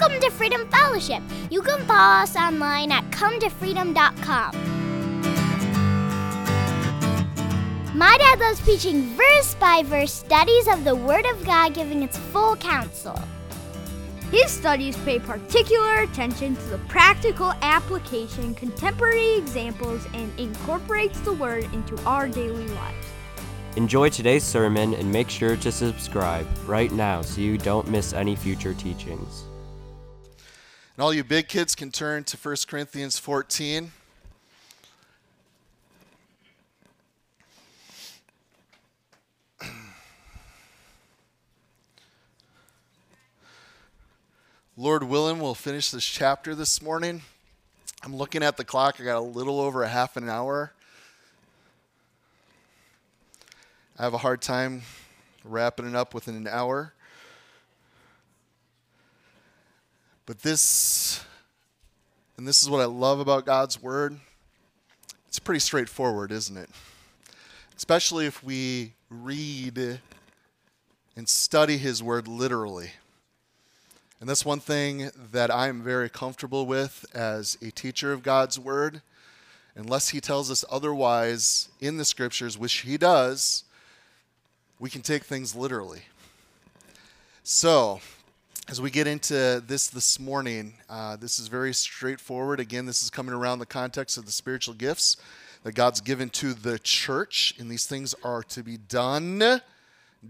Welcome to Freedom Fellowship. You can follow us online at cometofreedom.com. My dad loves preaching verse by verse studies of the Word of God, giving its full counsel. His studies pay particular attention to the practical application, contemporary examples, and incorporates the Word into our daily lives. Enjoy today's sermon and make sure to subscribe right now so you don't miss any future teachings. And all you big kids can turn to 1 Corinthians 14. Lord willing, we'll finish this chapter this morning. I'm looking at the clock. I got a little over a half an hour. I have a hard time wrapping it up within an hour. But this, and this is what I love about God's Word, it's pretty straightforward, isn't it? Especially if we read and study His Word literally. And that's one thing that I'm very comfortable with as a teacher of God's Word. Unless He tells us otherwise in the Scriptures, which He does, we can take things literally. So, as we get into this this morning, uh, this is very straightforward. Again, this is coming around the context of the spiritual gifts that God's given to the church, and these things are to be done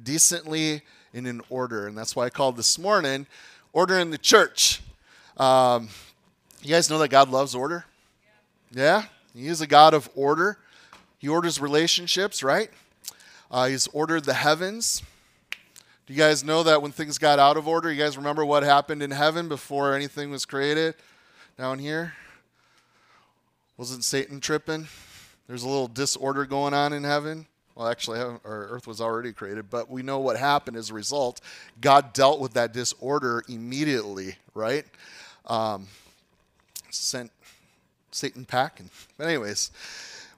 decently and in order. And that's why I called this morning Order in the Church. Um, you guys know that God loves order? Yeah? He is a God of order. He orders relationships, right? Uh, he's ordered the heavens. Do you guys know that when things got out of order, you guys remember what happened in heaven before anything was created down here? Wasn't Satan tripping? There's a little disorder going on in heaven. Well, actually, our earth was already created, but we know what happened as a result. God dealt with that disorder immediately, right? Um, sent Satan packing. But, anyways,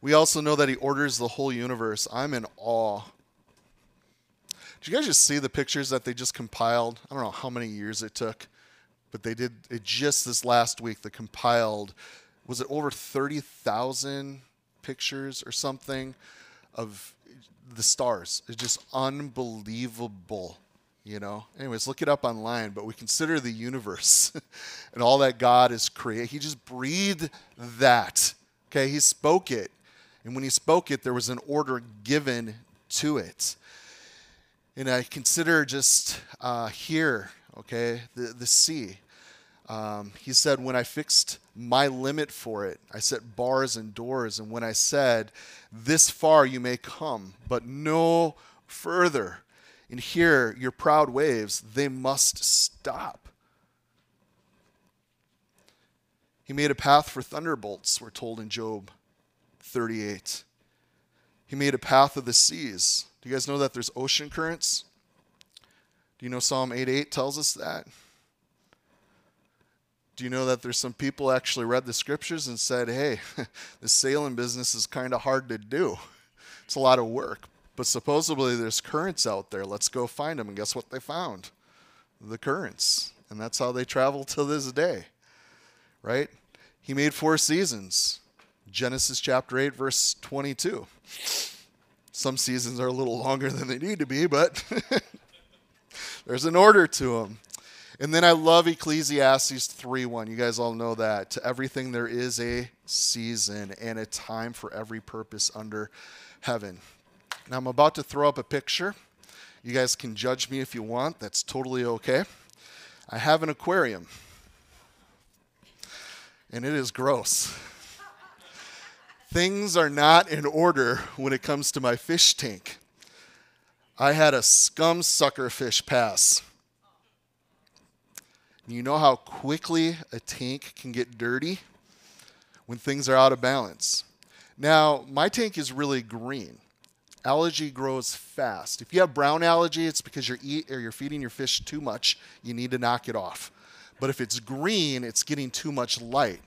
we also know that he orders the whole universe. I'm in awe. Did you guys just see the pictures that they just compiled? I don't know how many years it took, but they did it just this last week. They compiled, was it over 30,000 pictures or something of the stars. It's just unbelievable, you know. Anyways, look it up online, but we consider the universe and all that God has created. He just breathed that. Okay, he spoke it. And when he spoke it, there was an order given to it. And I consider just uh, here, okay, the, the sea. Um, he said, When I fixed my limit for it, I set bars and doors. And when I said, This far you may come, but no further, and here your proud waves, they must stop. He made a path for thunderbolts, we're told in Job 38. He made a path of the seas. Do you guys know that there's ocean currents? Do you know Psalm 8 8 tells us that? Do you know that there's some people actually read the scriptures and said, hey, the sailing business is kind of hard to do? It's a lot of work. But supposedly there's currents out there. Let's go find them. And guess what they found? The currents. And that's how they travel till this day. Right? He made four seasons. Genesis chapter 8, verse 22. Some seasons are a little longer than they need to be, but there's an order to them. And then I love Ecclesiastes 3:1. You guys all know that. To everything there is a season and a time for every purpose under heaven. Now I'm about to throw up a picture. You guys can judge me if you want. That's totally okay. I have an aquarium. And it is gross. Things are not in order when it comes to my fish tank. I had a scum sucker fish pass. You know how quickly a tank can get dirty when things are out of balance. Now, my tank is really green. Algae grows fast. If you have brown algae, it's because you're eat or you're feeding your fish too much. You need to knock it off. But if it's green, it's getting too much light.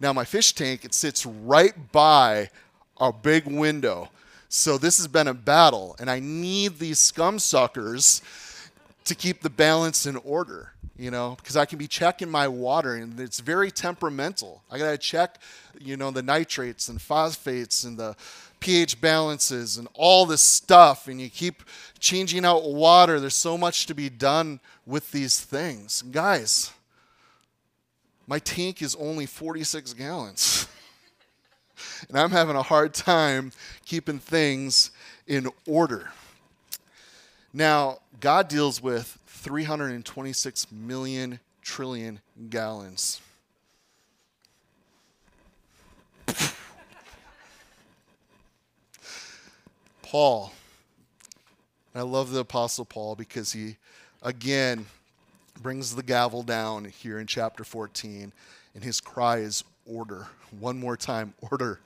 Now, my fish tank, it sits right by a big window. So this has been a battle, and I need these scum suckers to keep the balance in order, you know, because I can be checking my water and it's very temperamental. I got to check, you know, the nitrates and phosphates and the pH balances and all this stuff, and you keep changing out water. There's so much to be done with these things. Guys, my tank is only 46 gallons. and I'm having a hard time keeping things in order. Now, God deals with 326 million trillion gallons. Paul. I love the Apostle Paul because he, again, brings the gavel down here in chapter 14, and his cry is order. One more time, order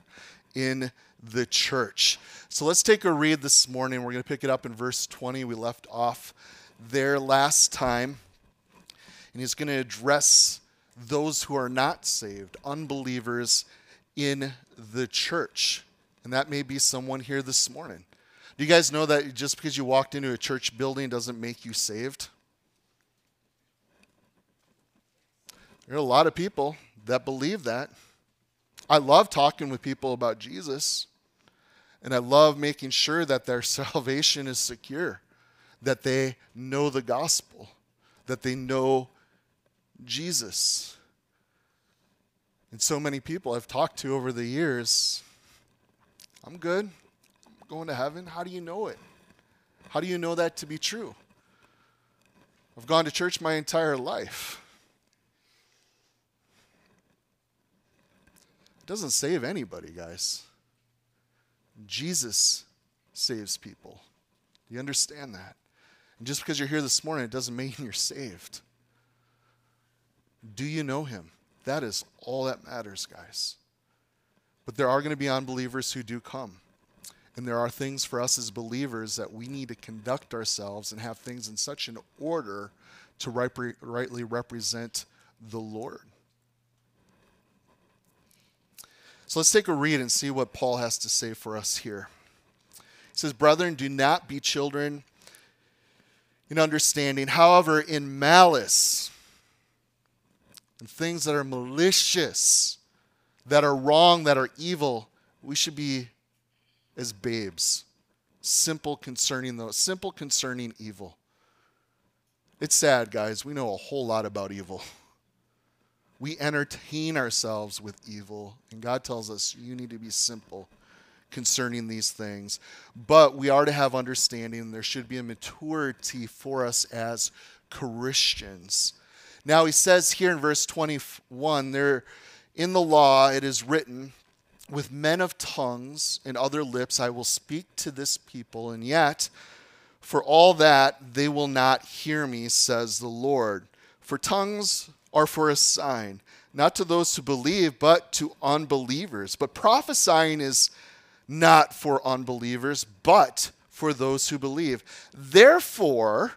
in the church. So let's take a read this morning. We're going to pick it up in verse 20. We left off there last time. And he's going to address those who are not saved, unbelievers in the church. And that may be someone here this morning. Do you guys know that just because you walked into a church building doesn't make you saved? There are a lot of people that believe that. I love talking with people about Jesus, and I love making sure that their salvation is secure, that they know the gospel, that they know Jesus. And so many people I've talked to over the years, I'm good. I'm going to heaven. How do you know it? How do you know that to be true? I've gone to church my entire life. Doesn't save anybody, guys. Jesus saves people. Do you understand that? And just because you're here this morning, it doesn't mean you're saved. Do you know him? That is all that matters, guys. But there are going to be unbelievers who do come. And there are things for us as believers that we need to conduct ourselves and have things in such an order to rightly represent the Lord. So let's take a read and see what Paul has to say for us here. He says, Brethren, do not be children in understanding, however, in malice and things that are malicious, that are wrong, that are evil, we should be as babes, simple concerning those, simple concerning evil. It's sad, guys. We know a whole lot about evil we entertain ourselves with evil. And God tells us you need to be simple concerning these things. But we are to have understanding, there should be a maturity for us as Christians. Now, he says here in verse 21 there in the law it is written, with men of tongues and other lips I will speak to this people, and yet for all that they will not hear me, says the Lord. For tongues are for a sign, not to those who believe, but to unbelievers. But prophesying is not for unbelievers, but for those who believe. Therefore,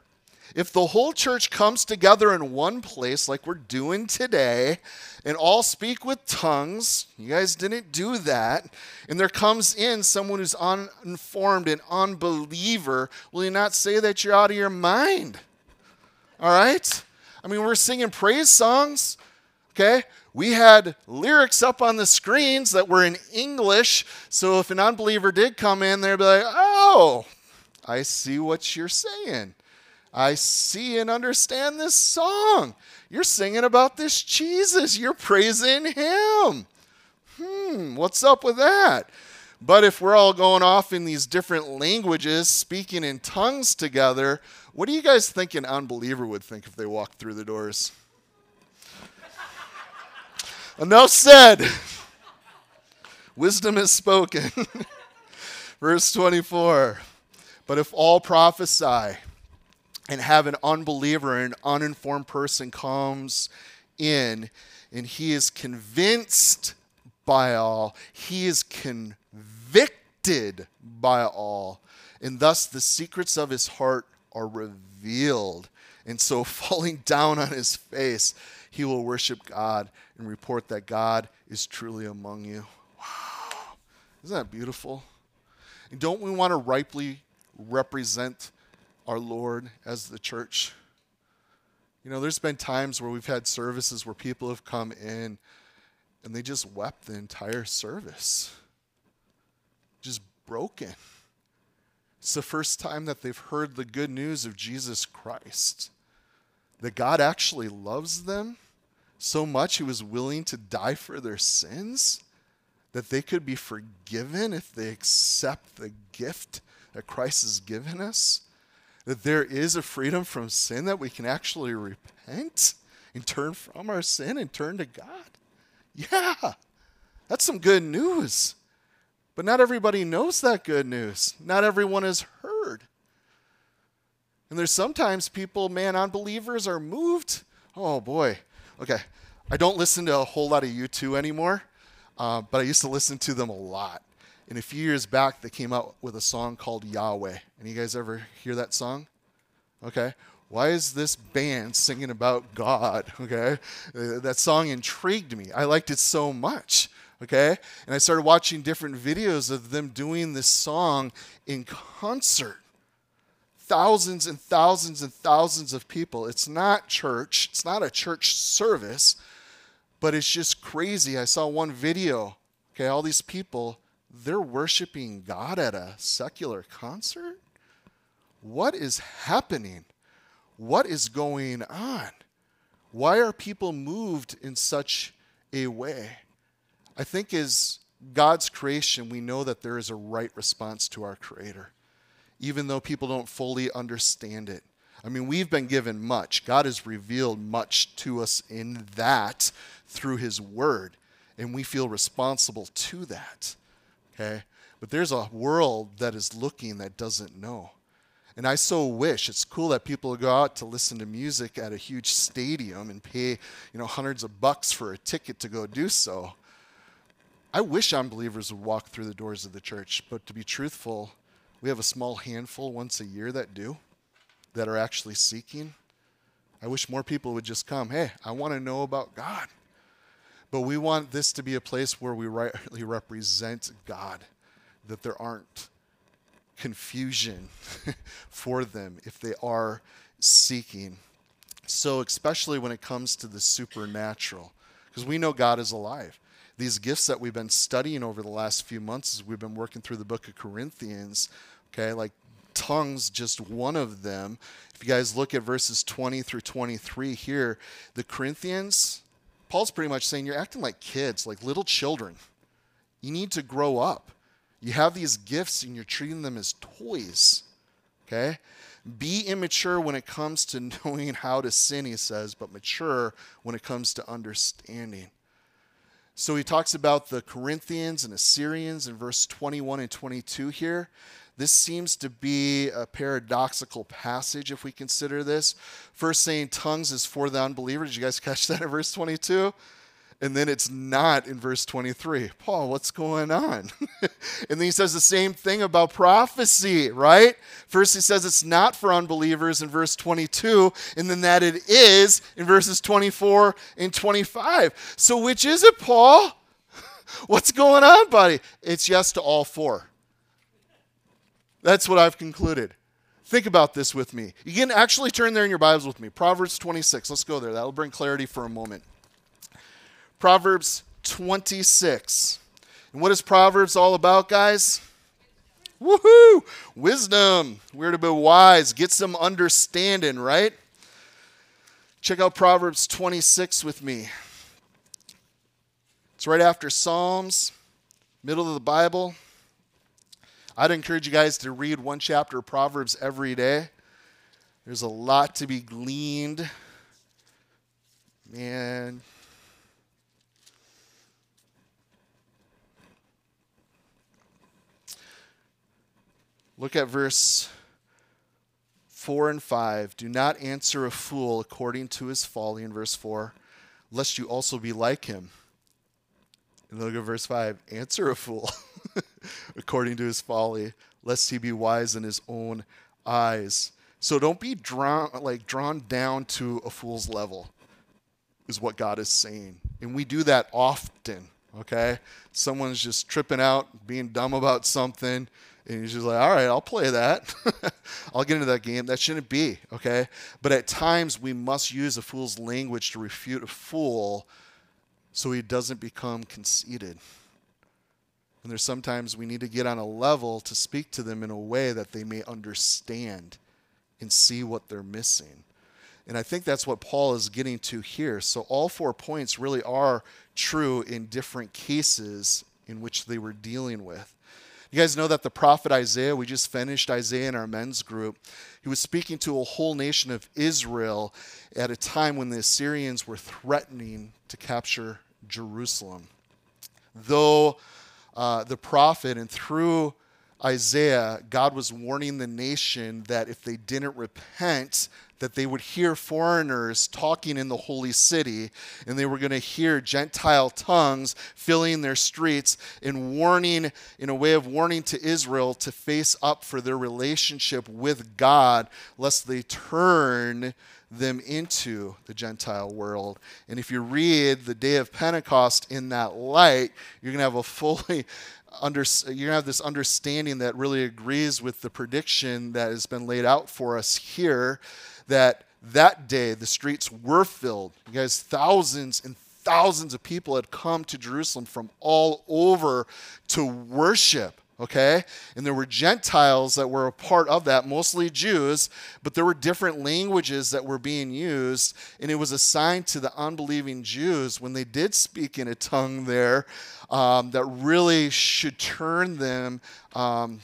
if the whole church comes together in one place, like we're doing today, and all speak with tongues, you guys didn't do that, and there comes in someone who's uninformed and unbeliever, will you not say that you're out of your mind? All right? I mean, we're singing praise songs, okay? We had lyrics up on the screens that were in English, so if an unbeliever did come in, they'd be like, oh, I see what you're saying. I see and understand this song. You're singing about this Jesus. You're praising him. Hmm, what's up with that? But if we're all going off in these different languages, speaking in tongues together, what do you guys think an unbeliever would think if they walked through the doors? Enough said. Wisdom is spoken. Verse 24. But if all prophesy and have an unbeliever, an uninformed person comes in and he is convinced by all, he is convicted by all, and thus the secrets of his heart are revealed. And so, falling down on his face, he will worship God and report that God is truly among you. Wow. Isn't that beautiful? And don't we want to ripely represent our Lord as the church? You know, there's been times where we've had services where people have come in and they just wept the entire service. Just broken. It's the first time that they've heard the good news of Jesus Christ. That God actually loves them so much he was willing to die for their sins that they could be forgiven if they accept the gift that Christ has given us that there is a freedom from sin that we can actually repent and turn from our sin and turn to God. Yeah, that's some good news. But not everybody knows that good news. Not everyone has heard. And there's sometimes people, man, unbelievers are moved. Oh boy. Okay. I don't listen to a whole lot of U2 anymore, uh, but I used to listen to them a lot. And a few years back, they came out with a song called Yahweh. Any you guys ever hear that song? Okay. Why is this band singing about God? Okay. Uh, that song intrigued me. I liked it so much. Okay. And I started watching different videos of them doing this song in concert. Thousands and thousands and thousands of people. It's not church, it's not a church service, but it's just crazy. I saw one video. Okay. All these people they're worshiping God at a secular concert? What is happening? What is going on? Why are people moved in such a way? I think as God's creation, we know that there is a right response to our Creator, even though people don't fully understand it. I mean, we've been given much. God has revealed much to us in that through His Word, and we feel responsible to that. Okay? But there's a world that is looking that doesn't know. And I so wish it's cool that people go out to listen to music at a huge stadium and pay, you know, hundreds of bucks for a ticket to go do so. I wish unbelievers would walk through the doors of the church, but to be truthful, we have a small handful once a year that do, that are actually seeking. I wish more people would just come, hey, I want to know about God. But we want this to be a place where we rightly represent God, that there aren't confusion for them if they are seeking. So, especially when it comes to the supernatural, because we know God is alive. These gifts that we've been studying over the last few months as we've been working through the book of Corinthians, okay, like tongues, just one of them. If you guys look at verses 20 through 23 here, the Corinthians, Paul's pretty much saying you're acting like kids, like little children. You need to grow up. You have these gifts and you're treating them as toys. Okay? Be immature when it comes to knowing how to sin, he says, but mature when it comes to understanding. So he talks about the Corinthians and Assyrians in verse 21 and 22 here. This seems to be a paradoxical passage if we consider this. First, saying tongues is for the unbeliever. Did you guys catch that in verse 22? And then it's not in verse 23. Paul, what's going on? and then he says the same thing about prophecy, right? First, he says it's not for unbelievers in verse 22, and then that it is in verses 24 and 25. So, which is it, Paul? What's going on, buddy? It's yes to all four. That's what I've concluded. Think about this with me. You can actually turn there in your Bibles with me. Proverbs 26. Let's go there. That'll bring clarity for a moment. Proverbs 26. And what is Proverbs all about, guys? Woohoo! Wisdom. We're to be wise, get some understanding, right? Check out Proverbs 26 with me. It's right after Psalms, middle of the Bible. I'd encourage you guys to read one chapter of Proverbs every day. There's a lot to be gleaned. Man. Look at verse 4 and 5. Do not answer a fool according to his folly, in verse 4, lest you also be like him. And look at verse 5. Answer a fool. according to his folly, lest he be wise in his own eyes. So don't be drawn like drawn down to a fool's level, is what God is saying. And we do that often, okay? Someone's just tripping out, being dumb about something, And he's just like, all right, I'll play that. I'll get into that game. That shouldn't be, okay? But at times we must use a fool's language to refute a fool so he doesn't become conceited. And there's sometimes we need to get on a level to speak to them in a way that they may understand and see what they're missing. And I think that's what Paul is getting to here. So all four points really are true in different cases in which they were dealing with. You guys know that the prophet Isaiah, we just finished Isaiah in our men's group, he was speaking to a whole nation of Israel at a time when the Assyrians were threatening to capture Jerusalem. Though uh, the prophet and through Isaiah, God was warning the nation that if they didn't repent, that they would hear foreigners talking in the holy city, and they were going to hear Gentile tongues filling their streets and warning, in a way of warning to Israel to face up for their relationship with God, lest they turn them into the Gentile world. And if you read the day of Pentecost in that light, you're going to have a fully under, you're going to have this understanding that really agrees with the prediction that has been laid out for us here that that day the streets were filled. You guys, thousands and thousands of people had come to Jerusalem from all over to worship. Okay? And there were Gentiles that were a part of that, mostly Jews, but there were different languages that were being used. And it was assigned to the unbelieving Jews when they did speak in a tongue there um, that really should turn them um,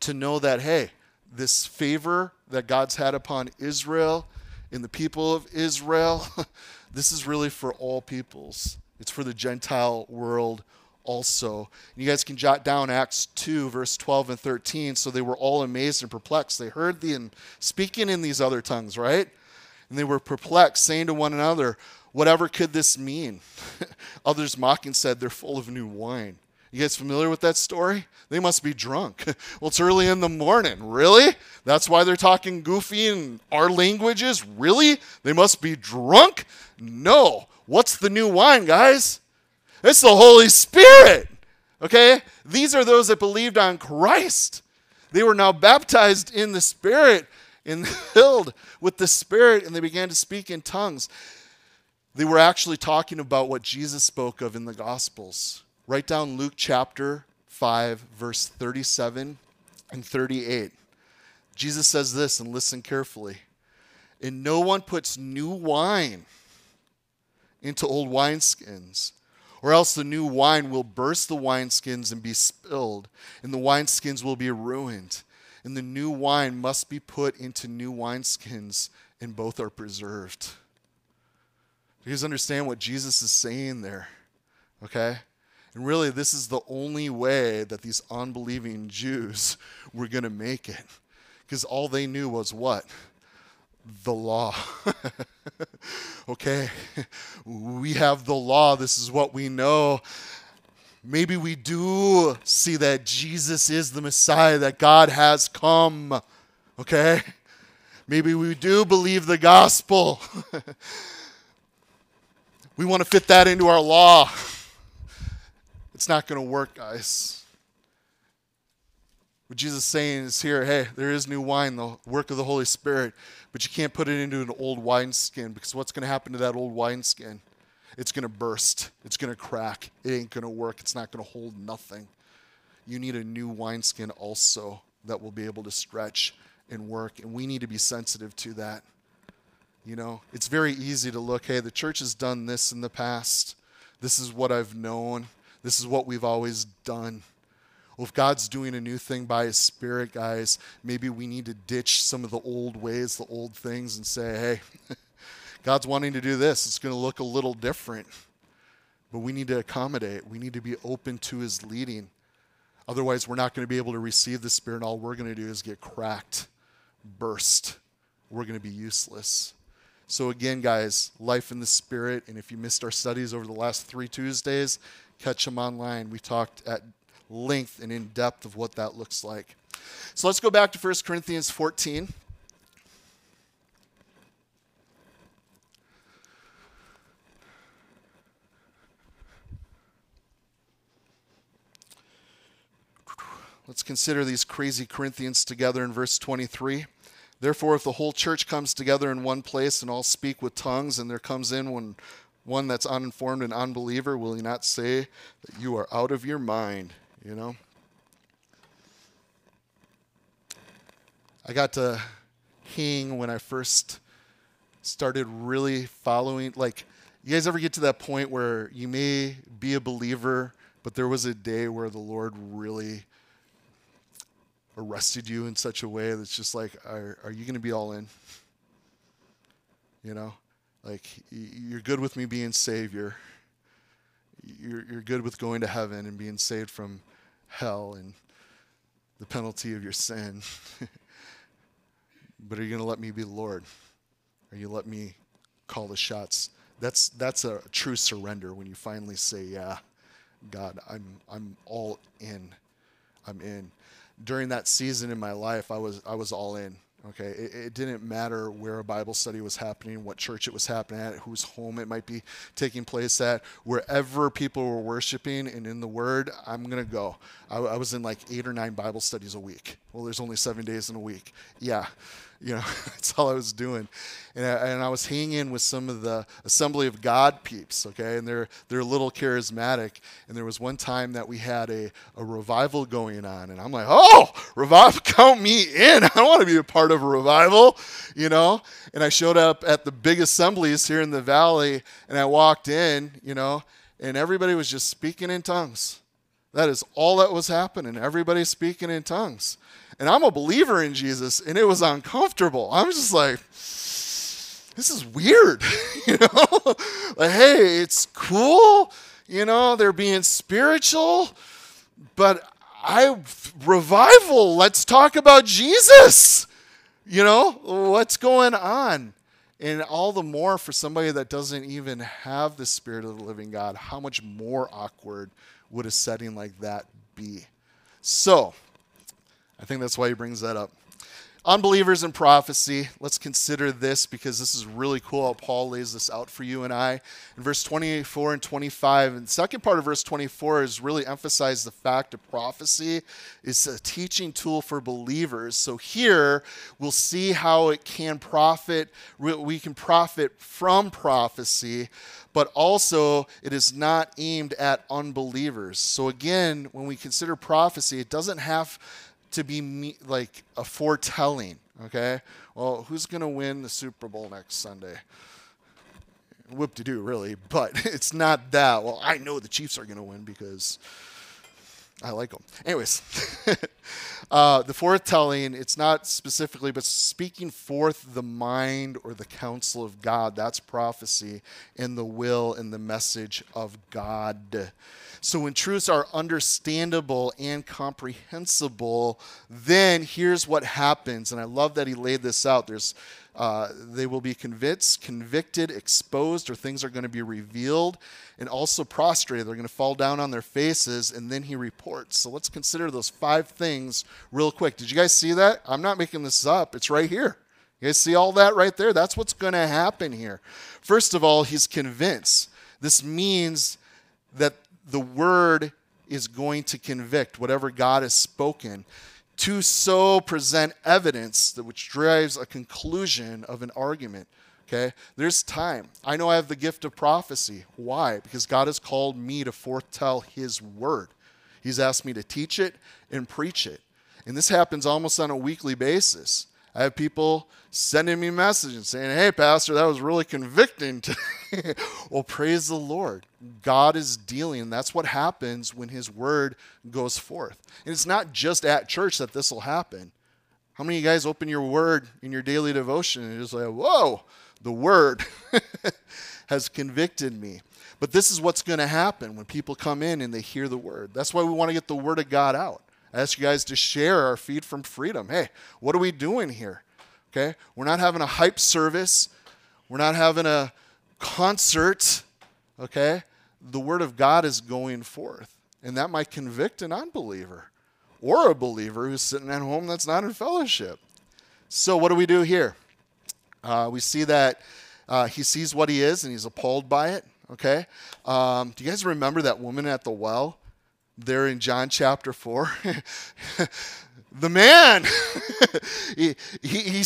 to know that, hey, this favor that God's had upon Israel and the people of Israel, this is really for all peoples. It's for the Gentile world also. And You guys can jot down Acts 2, verse 12 and 13. So they were all amazed and perplexed. They heard the speaking in these other tongues, right? And they were perplexed, saying to one another, Whatever could this mean? Others mocking said, They're full of new wine. You guys familiar with that story? They must be drunk. well, it's early in the morning. Really? That's why they're talking goofy in our languages? Really? They must be drunk? No. What's the new wine, guys? It's the Holy Spirit. Okay? These are those that believed on Christ. They were now baptized in the Spirit and filled with the Spirit, and they began to speak in tongues. They were actually talking about what Jesus spoke of in the Gospels. Write down Luke chapter 5, verse 37 and 38. Jesus says this, and listen carefully. And no one puts new wine into old wineskins, or else the new wine will burst the wineskins and be spilled, and the wineskins will be ruined. And the new wine must be put into new wineskins, and both are preserved. Do you guys understand what Jesus is saying there? Okay? And really, this is the only way that these unbelieving Jews were going to make it. Because all they knew was what? The law. okay? We have the law. This is what we know. Maybe we do see that Jesus is the Messiah, that God has come. Okay? Maybe we do believe the gospel. we want to fit that into our law. It's not going to work, guys. What Jesus is saying is here hey, there is new wine, the work of the Holy Spirit, but you can't put it into an old wineskin because what's going to happen to that old wineskin? It's going to burst, it's going to crack, it ain't going to work, it's not going to hold nothing. You need a new wineskin also that will be able to stretch and work, and we need to be sensitive to that. You know, it's very easy to look, hey, the church has done this in the past. This is what I've known. This is what we've always done. Well, if God's doing a new thing by His Spirit, guys, maybe we need to ditch some of the old ways, the old things, and say, hey, God's wanting to do this. It's going to look a little different. But we need to accommodate. We need to be open to His leading. Otherwise, we're not going to be able to receive the Spirit. All we're going to do is get cracked, burst. We're going to be useless. So, again, guys, life in the Spirit. And if you missed our studies over the last three Tuesdays, catch them online. We talked at length and in depth of what that looks like. So let's go back to 1 Corinthians 14. Let's consider these crazy Corinthians together in verse 23. Therefore, if the whole church comes together in one place and all speak with tongues, and there comes in one, one that's uninformed and unbeliever, will he not say that you are out of your mind? You know? I got to hang when I first started really following. Like, you guys ever get to that point where you may be a believer, but there was a day where the Lord really arrested you in such a way that's just like, are, are you going to be all in? You know, like you're good with me being Savior. You're, you're good with going to heaven and being saved from hell and the penalty of your sin. but are you going to let me be Lord? Are you let me call the shots? That's that's a true surrender when you finally say, "Yeah, God, I'm I'm all in. I'm in." during that season in my life, I was I was all in. Okay, it, it, didn't matter where a Bible study was happening, what church it was happening at, whose home it might be taking place at, wherever people were worshiping and in the Word, I'm gonna go. I, I was in like eight or nine Bible studies a week. Well, there's only seven days in a week. Yeah, you know, that's all I was doing. And I, and I was hanging in with some of the Assembly of God peeps, okay? And they're, they're a little charismatic. And there was one time that we had a, a revival going on. And I'm like, oh, revival, count me in. I want to be a part of a revival, you know? And I showed up at the big assemblies here in the valley. And I walked in, you know, and everybody was just speaking in tongues. That is all that was happening. Everybody speaking in tongues. And I'm a believer in Jesus, and it was uncomfortable. I was just like, this is weird. you know? like, hey, it's cool. You know, they're being spiritual, but I revival, let's talk about Jesus. You know, what's going on? And all the more for somebody that doesn't even have the Spirit of the living God, how much more awkward would a setting like that be? So, I think that's why he brings that up. Unbelievers in prophecy. Let's consider this because this is really cool how Paul lays this out for you and I. In verse 24 and 25, and the second part of verse 24 is really emphasize the fact of prophecy is a teaching tool for believers. So here we'll see how it can profit, we can profit from prophecy, but also it is not aimed at unbelievers. So again, when we consider prophecy, it doesn't have to be me, like a foretelling. Okay, well, who's to win the Super Bowl next Sunday? Whoop to do, really, but it's not that. Well, I know the Chiefs are to win because I like them. Anyways, uh, the foretelling, it's not specifically, but speaking forth the mind or the counsel of God. That's prophecy and the will and the message of God. So when truths are understandable and comprehensible, then here's what happens. And I love that he laid this out. There's uh, they will be convinced, convicted, exposed, or things are going to be revealed, and also prostrated. They're going to fall down on their faces, and then he reports. So let's consider those five things real quick. Did you guys see that? I'm not making this up, it's right here. You guys see all that right there? That's what's going to happen here. First of all, he's convinced. This means that the word is going to convict whatever God has spoken to so present evidence that which drives a conclusion of an argument okay? There's time. I know i have the gift of prophecy. Why? Because god has called me to foretell his word. He's asked me to teach it and preach it. And this happens almost on a weekly basis I have people sending me messages saying, Hey, Pastor, that was really convicting. well, praise the Lord. God is dealing. That's what happens when His word goes forth. And it's not just at church that this will happen. How many of you guys open your word in your daily devotion and just like, Whoa, the word has convicted me. But this is what's going to happen when people come in and they hear the word. That's why we want to get the word of God out. I ask you guys to share our feed from freedom. Hey, what are we doing here? Okay? We're not having a hype service. We're not having a concert. Okay? The word of God is going forth. And that might convict an unbeliever or a believer who's sitting at home that's not in fellowship. So, what do we do here? Uh, we see that uh, he sees what he is and he's appalled by it. Okay? Um, do you guys remember that woman at the well? There in John chapter 4. the man, he, he, he,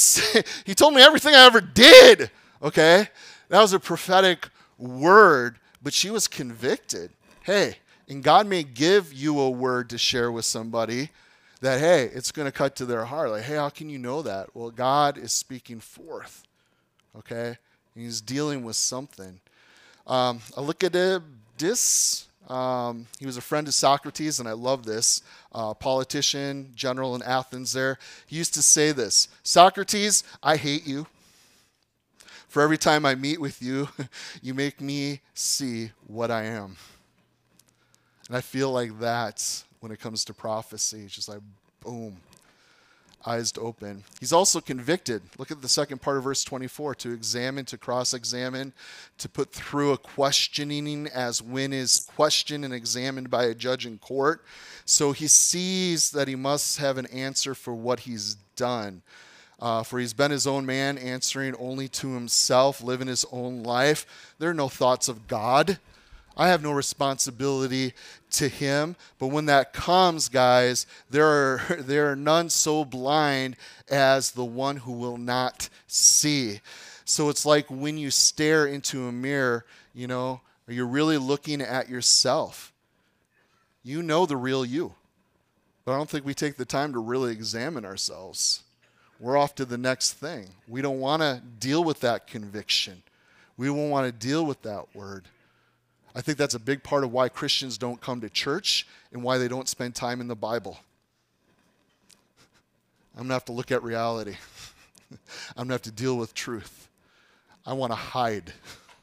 he told me everything I ever did. Okay? That was a prophetic word, but she was convicted. Hey, and God may give you a word to share with somebody that, hey, it's going to cut to their heart. Like, hey, how can you know that? Well, God is speaking forth. Okay? And he's dealing with something. Um, I look at this. Um, he was a friend of Socrates, and I love this. Uh, politician, general in Athens there. He used to say this Socrates, I hate you. For every time I meet with you, you make me see what I am. And I feel like that when it comes to prophecy. It's just like, boom, eyes to open. He's also convicted. Look at the second part of verse 24 to examine, to cross examine, to put through a questioning as when is questioned and examined by a judge in court. So he sees that he must have an answer for what he's done. Uh, for he's been his own man, answering only to himself, living his own life. There are no thoughts of God. I have no responsibility to him. But when that comes, guys, there are, there are none so blind as the one who will not see. So it's like when you stare into a mirror, you know, you're really looking at yourself. You know the real you. But I don't think we take the time to really examine ourselves. We're off to the next thing. We don't want to deal with that conviction. We don't want to deal with that word. I think that's a big part of why Christians don't come to church and why they don't spend time in the Bible. I'm going to have to look at reality. I'm going to have to deal with truth. I want to hide.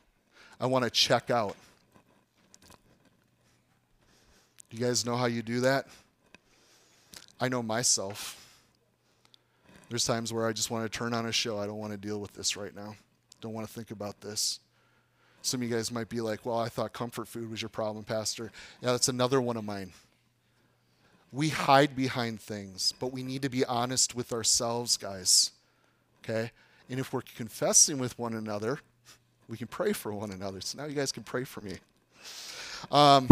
I want to check out. You guys know how you do that? I know myself. There's times where I just want to turn on a show. I don't want to deal with this right now. Don't want to think about this. Some of you guys might be like, well, I thought comfort food was your problem, Pastor. Yeah, that's another one of mine. We hide behind things, but we need to be honest with ourselves, guys. Okay? And if we're confessing with one another, we can pray for one another. So now you guys can pray for me. Um,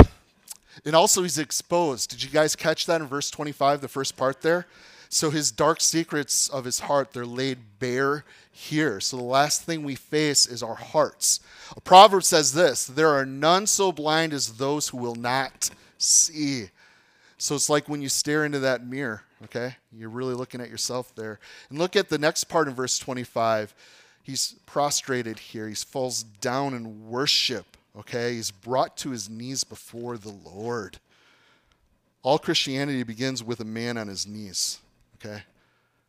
and also, he's exposed. Did you guys catch that in verse 25, the first part there? So his dark secrets of his heart, they're laid bare here. So the last thing we face is our hearts. A proverb says this there are none so blind as those who will not see. So it's like when you stare into that mirror, okay? You're really looking at yourself there. And look at the next part in verse 25. He's prostrated here, he falls down in worship, okay? He's brought to his knees before the Lord. All Christianity begins with a man on his knees okay?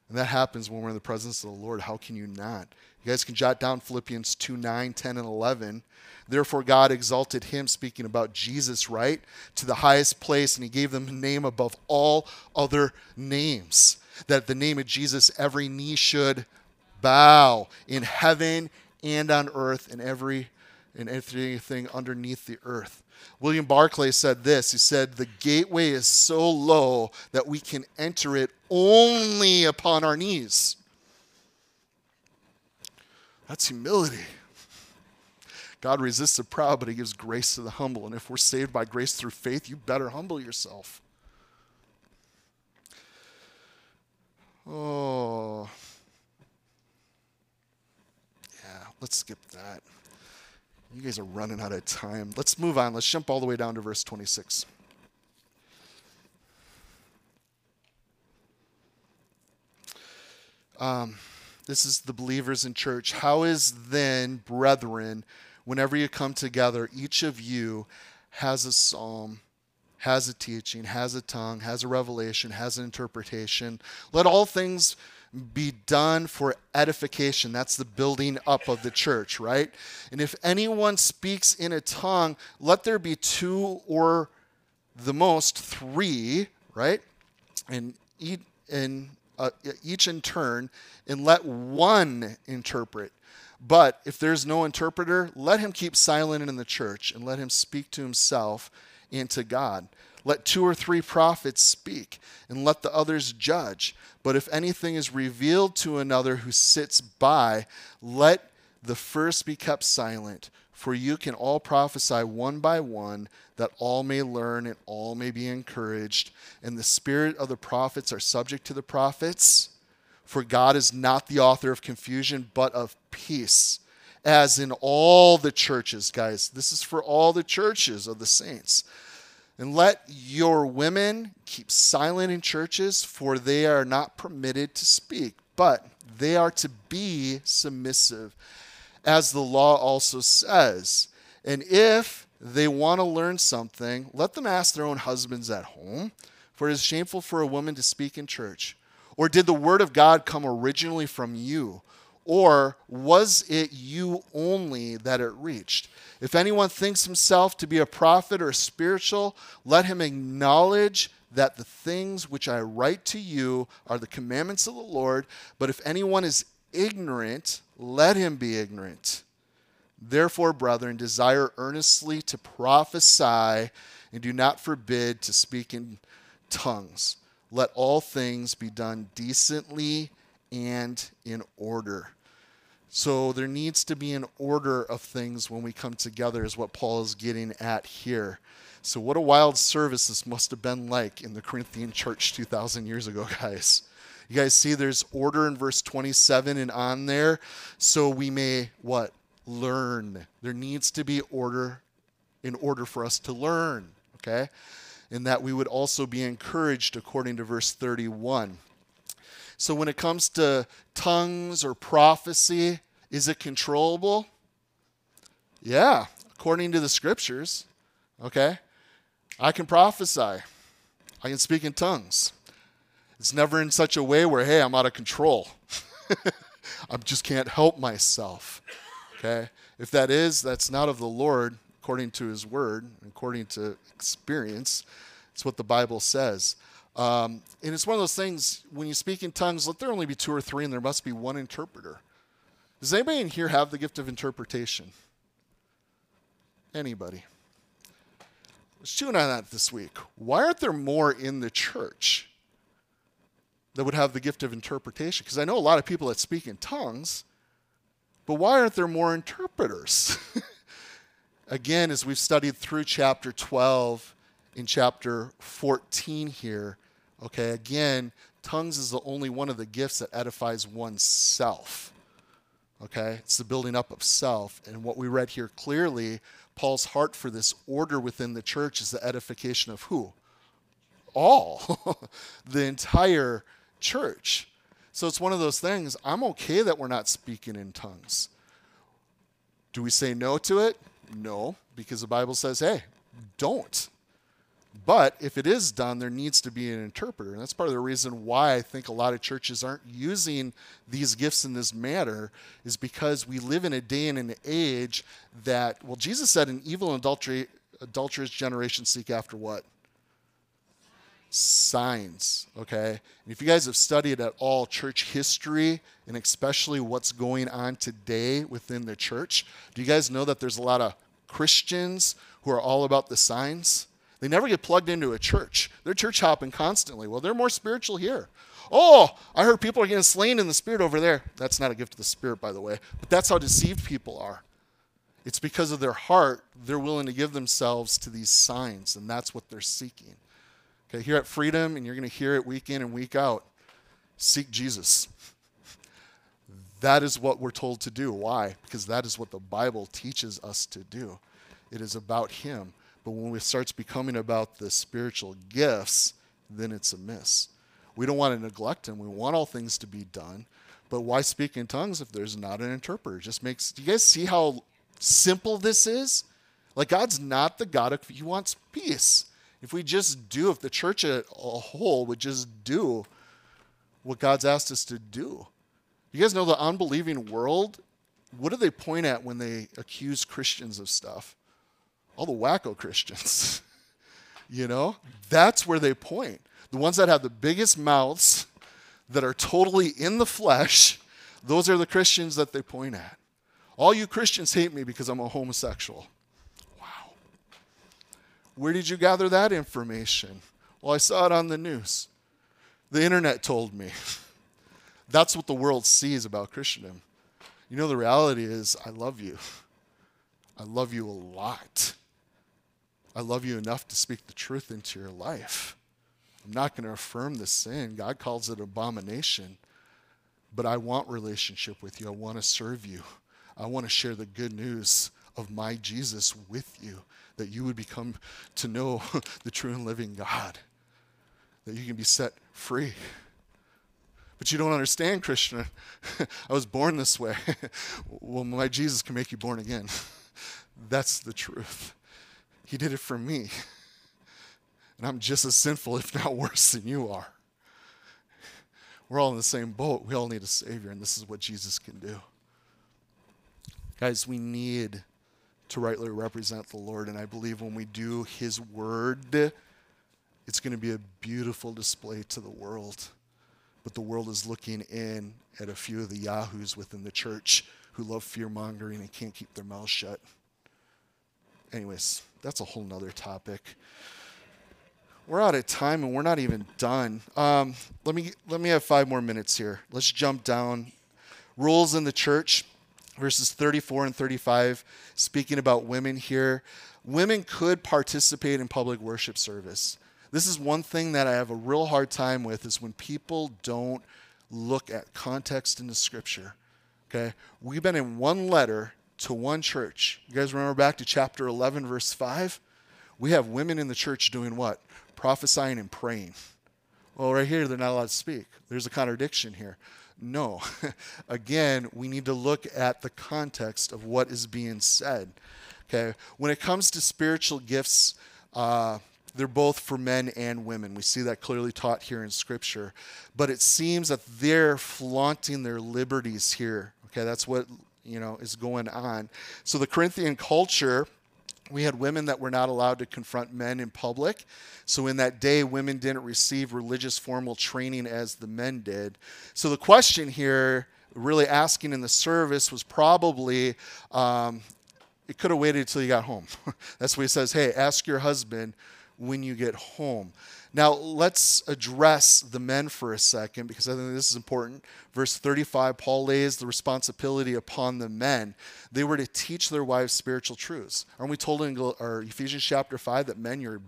And that happens when we're in the presence of the Lord. How can you not? You guys can jot down Philippians 2 9, 10, and 11. Therefore, God exalted him, speaking about Jesus, right, to the highest place, and he gave them a name above all other names. That the name of Jesus, every knee should bow in heaven and on earth and every and everything underneath the earth. William Barclay said this He said, The gateway is so low that we can enter it only upon our knees. That's humility. God resists the proud, but he gives grace to the humble. And if we're saved by grace through faith, you better humble yourself. Oh. Yeah, let's skip that. You guys are running out of time. Let's move on. Let's jump all the way down to verse 26. Um, this is the believers in church. How is then, brethren, whenever you come together, each of you has a psalm, has a teaching, has a tongue, has a revelation, has an interpretation? Let all things be done for edification. That's the building up of the church, right? And if anyone speaks in a tongue, let there be two or the most three, right? And each, and, uh, each in turn, and let one interpret. But if there's no interpreter, let him keep silent in the church and let him speak to himself and to God. Let two or three prophets speak, and let the others judge. But if anything is revealed to another who sits by, let the first be kept silent, for you can all prophesy one by one, that all may learn and all may be encouraged. And the spirit of the prophets are subject to the prophets. For God is not the author of confusion, but of peace, as in all the churches, guys. This is for all the churches of the saints. And let your women keep silent in churches, for they are not permitted to speak, but they are to be submissive, as the law also says. And if they want to learn something, let them ask their own husbands at home, for it is shameful for a woman to speak in church. Or did the word of God come originally from you? Or was it you only that it reached? If anyone thinks himself to be a prophet or spiritual, let him acknowledge that the things which I write to you are the commandments of the Lord. But if anyone is ignorant, let him be ignorant. Therefore, brethren, desire earnestly to prophesy and do not forbid to speak in tongues. Let all things be done decently and in order. So there needs to be an order of things when we come together, is what Paul is getting at here. So, what a wild service this must have been like in the Corinthian church 2,000 years ago, guys. You guys see there's order in verse 27 and on there. So we may, what? Learn. There needs to be order in order for us to learn, okay? And that we would also be encouraged according to verse 31. So when it comes to tongues or prophecy, is it controllable? Yeah, according to the scriptures. Okay? I can prophesy. I can speak in tongues. It's never in such a way where, hey, I'm out of control. I just can't help myself. Okay? If that is, that's not of the Lord, according to his word, according to experience. It's what the Bible says. Um, and it's one of those things, when you speak in tongues, let there only be two or three, and there must be one interpreter. Does anybody in here have the gift of interpretation? Anybody? was chewing on that this week. Why aren't there more in the church that would have the gift of interpretation? Because I know a lot of people that speak in tongues, but why aren't there more interpreters? Again, as we've studied through chapter 12 in chapter 14 here, okay, again, tongues is the only one of the gifts that edifies oneself. Okay, it's the building up of self. And what we read here clearly Paul's heart for this order within the church is the edification of who? All, the entire church. So it's one of those things. I'm okay that we're not speaking in tongues. Do we say no to it? No, because the Bible says, hey, don't. But if it is done, there needs to be an interpreter. And that's part of the reason why I think a lot of churches aren't using these gifts in this manner, is because we live in a day and an age that, well, Jesus said, an evil and adultery, adulterous generation seek after what? Signs, okay? And if you guys have studied at all church history and especially what's going on today within the church, do you guys know that there's a lot of Christians who are all about the signs? They never get plugged into a church. They're church hopping constantly. Well, they're more spiritual here. Oh, I heard people are getting slain in the spirit over there. That's not a gift of the spirit, by the way. But that's how deceived people are. It's because of their heart, they're willing to give themselves to these signs, and that's what they're seeking. Okay, here at Freedom, and you're going to hear it week in and week out seek Jesus. That is what we're told to do. Why? Because that is what the Bible teaches us to do. It is about Him. But when it starts becoming about the spiritual gifts, then it's a miss. We don't want to neglect them. We want all things to be done. But why speak in tongues if there's not an interpreter? It just makes do you guys see how simple this is? Like God's not the God of he wants peace. If we just do, if the church as a whole would just do what God's asked us to do. You guys know the unbelieving world, what do they point at when they accuse Christians of stuff? All the wacko Christians. you know, that's where they point. The ones that have the biggest mouths, that are totally in the flesh, those are the Christians that they point at. All you Christians hate me because I'm a homosexual. Wow. Where did you gather that information? Well, I saw it on the news. The internet told me. That's what the world sees about Christendom. You know, the reality is, I love you. I love you a lot. I love you enough to speak the truth into your life. I'm not going to affirm the sin. God calls it abomination. But I want relationship with you. I want to serve you. I want to share the good news of my Jesus with you, that you would become to know the true and living God, that you can be set free. But you don't understand, Christian. I was born this way. well, my Jesus can make you born again. That's the truth. He did it for me. And I'm just as sinful, if not worse, than you are. We're all in the same boat. We all need a Savior, and this is what Jesus can do. Guys, we need to rightly represent the Lord, and I believe when we do His Word, it's going to be a beautiful display to the world. But the world is looking in at a few of the yahoos within the church who love fear mongering and can't keep their mouths shut. Anyways, that's a whole nother topic. We're out of time and we're not even done. Um, let me let me have five more minutes here. Let's jump down. Rules in the church, verses 34 and 35, speaking about women here. Women could participate in public worship service. This is one thing that I have a real hard time with is when people don't look at context in the scripture. Okay? We've been in one letter to one church. You guys remember back to chapter 11, verse 5? We have women in the church doing what? prophesying and praying. Well, right here, they're not allowed to speak. There's a contradiction here. No. Again, we need to look at the context of what is being said. Okay. When it comes to spiritual gifts, uh, they're both for men and women. We see that clearly taught here in Scripture. But it seems that they're flaunting their liberties here. Okay, that's what you know is going on. So the Corinthian culture we had women that were not allowed to confront men in public. So, in that day, women didn't receive religious formal training as the men did. So, the question here, really asking in the service, was probably um, it could have waited until you got home. That's what he says hey, ask your husband when you get home. Now, let's address the men for a second because I think this is important. Verse 35, Paul lays the responsibility upon the men. They were to teach their wives spiritual truths. Aren't we told in Ephesians chapter 5 that men, you're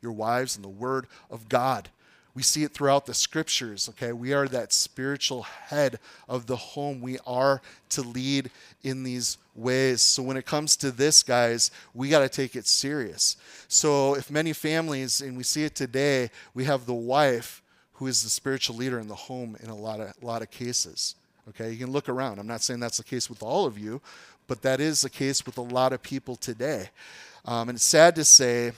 your wives in the word of God? We see it throughout the scriptures, okay? We are that spiritual head of the home. We are to lead in these ways. So when it comes to this, guys, we got to take it serious. So if many families, and we see it today, we have the wife who is the spiritual leader in the home in a lot of, a lot of cases. Okay, you can look around. I'm not saying that's the case with all of you, but that is the case with a lot of people today. Um, and it's sad to say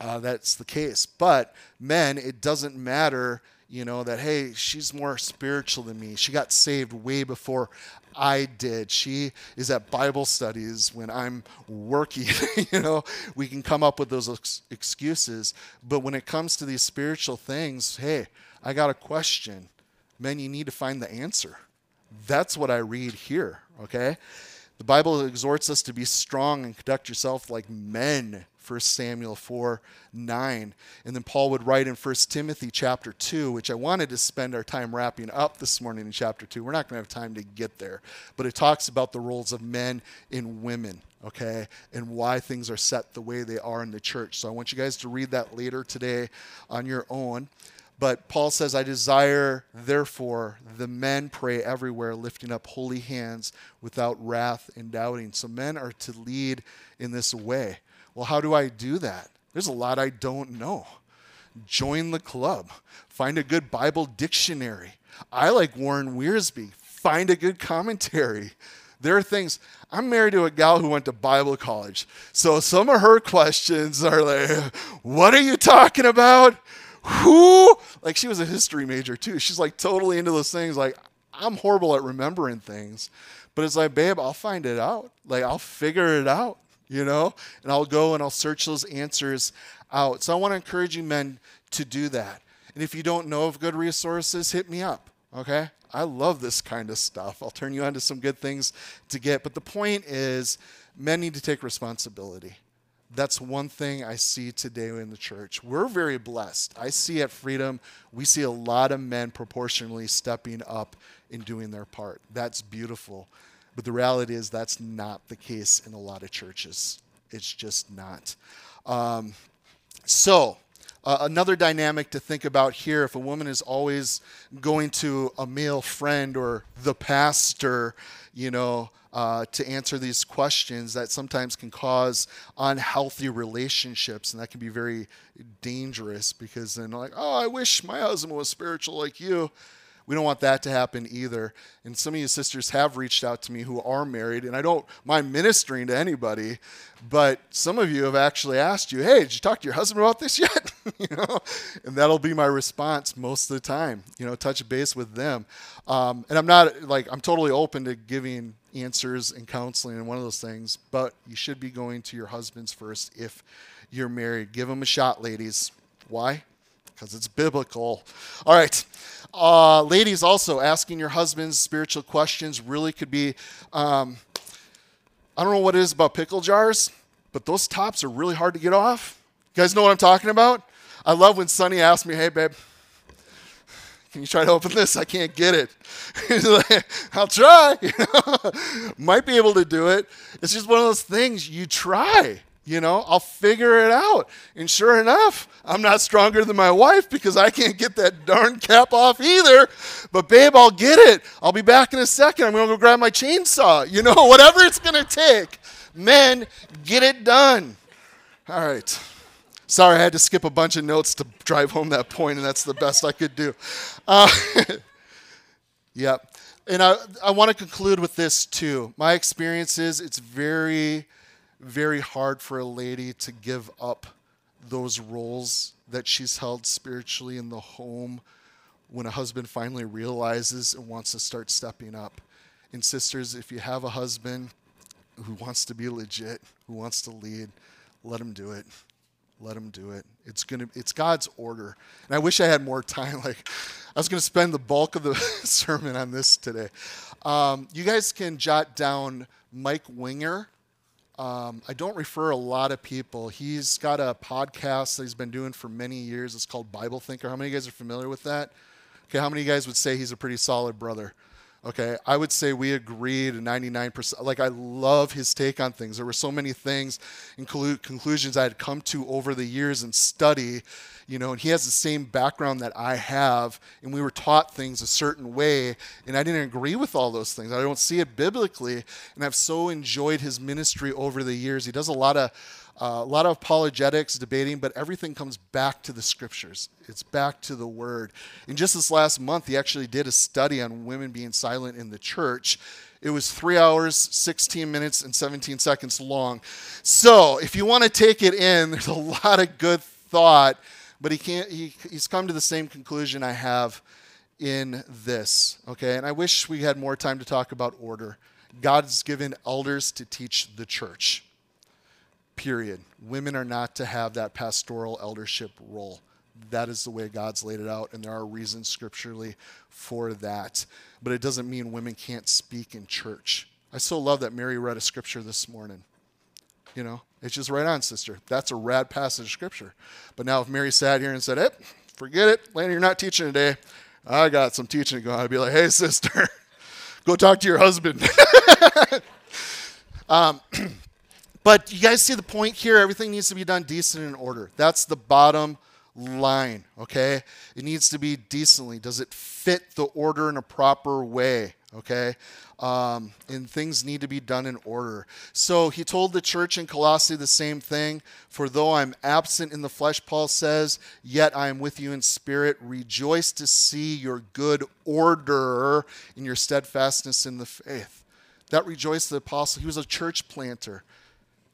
uh, that's the case. But men, it doesn't matter, you know, that, hey, she's more spiritual than me. She got saved way before I did. She is at Bible studies when I'm working. you know, we can come up with those ex- excuses. But when it comes to these spiritual things, hey, I got a question. Men, you need to find the answer. That's what I read here, okay? The Bible exhorts us to be strong and conduct yourself like men 1 Samuel 4 9. And then Paul would write in 1 Timothy chapter 2, which I wanted to spend our time wrapping up this morning in chapter 2. We're not going to have time to get there, but it talks about the roles of men and women, okay, and why things are set the way they are in the church. So I want you guys to read that later today on your own. But Paul says, I desire, therefore, the men pray everywhere, lifting up holy hands without wrath and doubting. So men are to lead in this way. Well, how do I do that? There's a lot I don't know. Join the club, find a good Bible dictionary. I like Warren Wiersbe. Find a good commentary. There are things. I'm married to a gal who went to Bible college. So some of her questions are like, What are you talking about? Who? Like she was a history major too. She's like totally into those things. Like, I'm horrible at remembering things. But it's like, babe, I'll find it out. Like, I'll figure it out you know? And I'll go and I'll search those answers out. So I want to encourage you men to do that. And if you don't know of good resources, hit me up, okay? I love this kind of stuff. I'll turn you on to some good things to get. But the point is, men need to take responsibility. That's one thing I see today in the church. We're very blessed. I see at Freedom, we see a lot of men proportionally stepping up and doing their part. That's beautiful. But the reality is that's not the case in a lot of churches. It's just not. Um, so, uh, another dynamic to think about here if a woman is always going to a male friend or the pastor, you know, uh, to answer these questions, that sometimes can cause unhealthy relationships, and that can be very dangerous because then, like, oh, I wish my husband was spiritual like you. We don't want that to happen either. And some of you sisters have reached out to me who are married, and I don't mind ministering to anybody, but some of you have actually asked you, "Hey, did you talk to your husband about this yet?" you know, and that'll be my response most of the time. You know, touch base with them. Um, and I'm not like I'm totally open to giving answers and counseling and one of those things, but you should be going to your husbands first if you're married. Give them a shot, ladies. Why? Because it's biblical. All right. Uh, ladies, also asking your husbands spiritual questions really could be. Um, I don't know what it is about pickle jars, but those tops are really hard to get off. You guys know what I'm talking about? I love when Sonny asks me, "Hey, babe, can you try to open this? I can't get it." "I'll try." You know? Might be able to do it. It's just one of those things you try. You know, I'll figure it out. And sure enough, I'm not stronger than my wife because I can't get that darn cap off either. But babe, I'll get it. I'll be back in a second. I'm going to go grab my chainsaw. You know, whatever it's going to take. Men, get it done. All right. Sorry, I had to skip a bunch of notes to drive home that point, and that's the best I could do. Uh, yep. And I, I want to conclude with this too. My experience is it's very very hard for a lady to give up those roles that she's held spiritually in the home when a husband finally realizes and wants to start stepping up. And sisters, if you have a husband who wants to be legit, who wants to lead, let him do it. Let him do it. It's gonna. It's God's order. And I wish I had more time. Like, I was gonna spend the bulk of the sermon on this today. Um, you guys can jot down Mike Winger um, I don't refer a lot of people. He's got a podcast that he's been doing for many years. It's called Bible Thinker. How many of you guys are familiar with that? Okay, how many of you guys would say he's a pretty solid brother? Okay, I would say we agree to 99%. Like, I love his take on things. There were so many things and conclusions I had come to over the years and study, you know, and he has the same background that I have, and we were taught things a certain way, and I didn't agree with all those things. I don't see it biblically, and I've so enjoyed his ministry over the years. He does a lot of uh, a lot of apologetics, debating, but everything comes back to the scriptures. It's back to the word. And just this last month, he actually did a study on women being silent in the church. It was three hours, 16 minutes, and 17 seconds long. So if you want to take it in, there's a lot of good thought, but he can't, he, he's come to the same conclusion I have in this. Okay, and I wish we had more time to talk about order. God's given elders to teach the church period. Women are not to have that pastoral eldership role. That is the way God's laid it out, and there are reasons scripturally for that. But it doesn't mean women can't speak in church. I so love that Mary read a scripture this morning. You know, it's just right on, sister. That's a rad passage of scripture. But now, if Mary sat here and said, Hey, forget it, Landon, you're not teaching today. I got some teaching to go. I'd be like, Hey, sister, go talk to your husband. um, But you guys see the point here? Everything needs to be done decent and in order. That's the bottom line, okay? It needs to be decently. Does it fit the order in a proper way, okay? Um, and things need to be done in order. So he told the church in Colossae the same thing. For though I'm absent in the flesh, Paul says, yet I am with you in spirit. Rejoice to see your good order in your steadfastness in the faith. That rejoiced the apostle. He was a church planter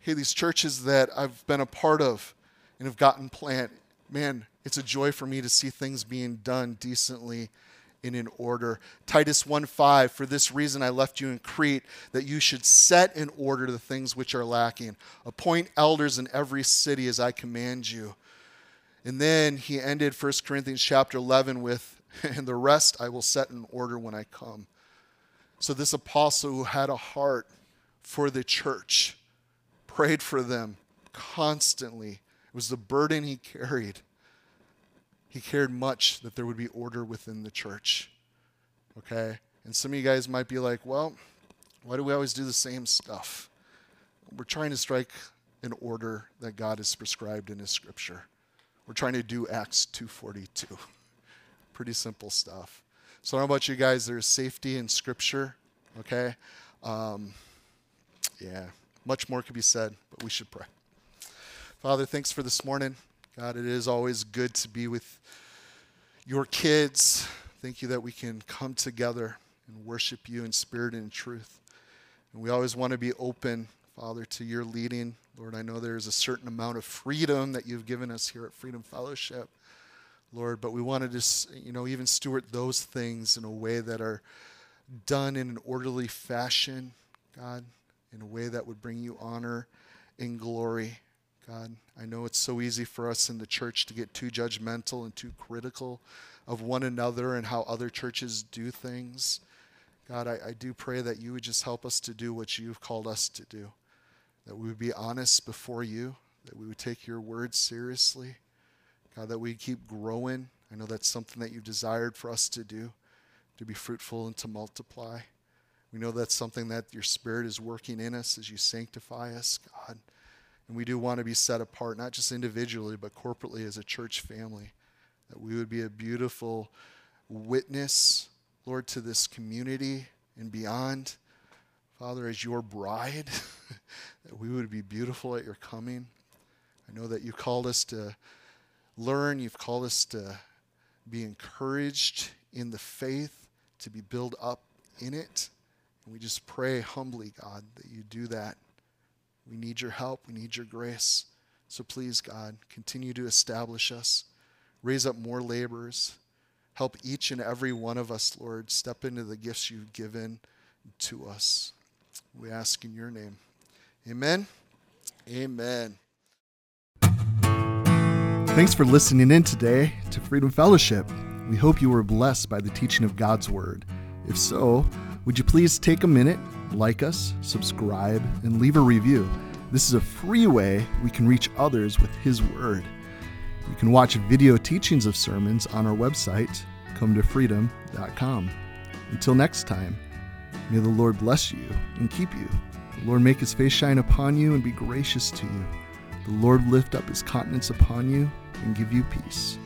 hey, these churches that I've been a part of and have gotten plant, man, it's a joy for me to see things being done decently and in order. Titus 1:5 For this reason I left you in Crete that you should set in order the things which are lacking. Appoint elders in every city as I command you. And then he ended 1 Corinthians chapter 11 with and the rest I will set in order when I come. So this apostle who had a heart for the church prayed for them constantly. It was the burden he carried. He cared much that there would be order within the church. Okay? And some of you guys might be like, well, Why do we always do the same stuff? We're trying to strike an order that God has prescribed in his scripture. We're trying to do Acts 242. Pretty simple stuff. So I don't know about you guys, there's safety in scripture, okay? Um, yeah, much more could be said, but we should pray. Father, thanks for this morning. God, it is always good to be with your kids. Thank you that we can come together and worship you in spirit and in truth. And we always want to be open, Father, to your leading. Lord, I know there's a certain amount of freedom that you've given us here at Freedom Fellowship. Lord, but we want to just, you know, even steward those things in a way that are done in an orderly fashion, God, in a way that would bring you honor and glory. God, I know it's so easy for us in the church to get too judgmental and too critical of one another and how other churches do things. God, I, I do pray that you would just help us to do what you've called us to do, that we would be honest before you, that we would take your word seriously, God, that we keep growing. I know that's something that you've desired for us to do, to be fruitful and to multiply. We know that's something that your Spirit is working in us as you sanctify us, God. And we do want to be set apart, not just individually, but corporately as a church family, that we would be a beautiful witness Lord, to this community and beyond. Father, as your bride, that we would be beautiful at your coming. I know that you called us to learn, you've called us to be encouraged in the faith, to be built up in it. And we just pray humbly, God, that you do that. We need your help, we need your grace. So please, God, continue to establish us, raise up more laborers Help each and every one of us, Lord, step into the gifts you've given to us. We ask in your name. Amen. Amen. Thanks for listening in today to Freedom Fellowship. We hope you were blessed by the teaching of God's Word. If so, would you please take a minute, like us, subscribe, and leave a review? This is a free way we can reach others with His Word. You can watch video teachings of sermons on our website, cometofreedom.com. Until next time, may the Lord bless you and keep you. The Lord make his face shine upon you and be gracious to you. The Lord lift up his countenance upon you and give you peace.